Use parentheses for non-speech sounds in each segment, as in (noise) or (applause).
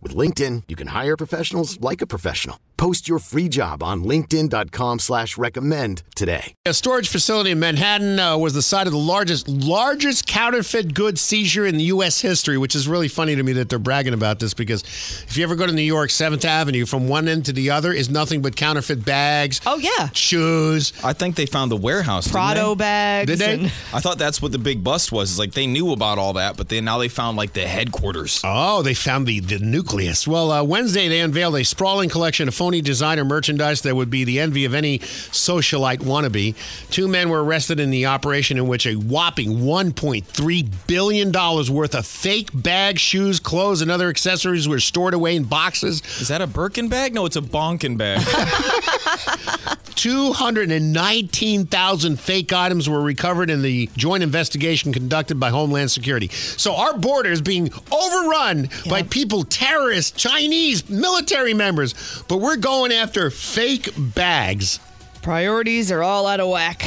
With LinkedIn, you can hire professionals like a professional. Post your free job on linkedin.com slash recommend today. A storage facility in Manhattan uh, was the site of the largest largest counterfeit goods seizure in the U.S. history, which is really funny to me that they're bragging about this because if you ever go to New York, 7th Avenue, from one end to the other is nothing but counterfeit bags, Oh yeah, shoes. I think they found the warehouse. didn't Prada they? bags. Did they? and- (laughs) (laughs) I thought that's what the big bust was. Is like they knew about all that, but then now they found like the headquarters. Oh, they found the, the nucleus. Well, uh, Wednesday they unveiled a sprawling collection of phony designer merchandise that would be the envy of any socialite wannabe. Two men were arrested in the operation in which a whopping $1.3 billion worth of fake bags, shoes, clothes, and other accessories were stored away in boxes. Is that a Birkin bag? No, it's a Bonkin bag. (laughs) 219,000 fake items were recovered in the joint investigation conducted by Homeland Security. So our border is being overrun by people, terrorists, Chinese, military members, but we're going after fake bags. Priorities are all out of whack.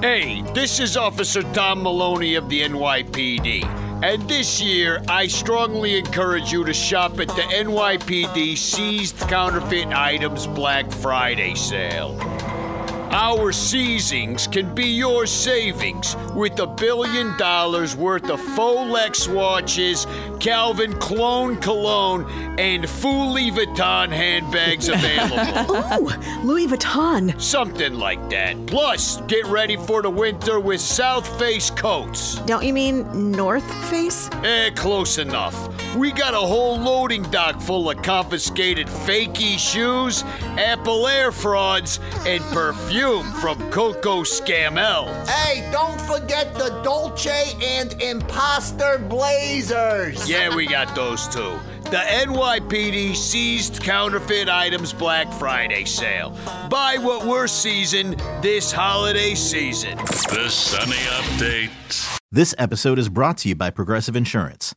Hey, this is Officer Tom Maloney of the NYPD. And this year, I strongly encourage you to shop at the NYPD Seized Counterfeit Items Black Friday sale. Our seizings can be your savings with a billion dollars worth of Folex watches, Calvin Clone cologne, and Louis Vuitton handbags (laughs) available. Ooh, Louis Vuitton. Something like that. Plus, get ready for the winter with South Face coats. Don't you mean North Face? Eh, close enough. We got a whole loading dock full of confiscated fakey shoes, Apple Air frauds, and perfume from Coco Scamel. Hey, don't forget the Dolce and Imposter Blazers. Yeah, we got those too. The NYPD seized counterfeit items Black Friday sale. Buy what we're seizing this holiday season. The Sunny Update. This episode is brought to you by Progressive Insurance.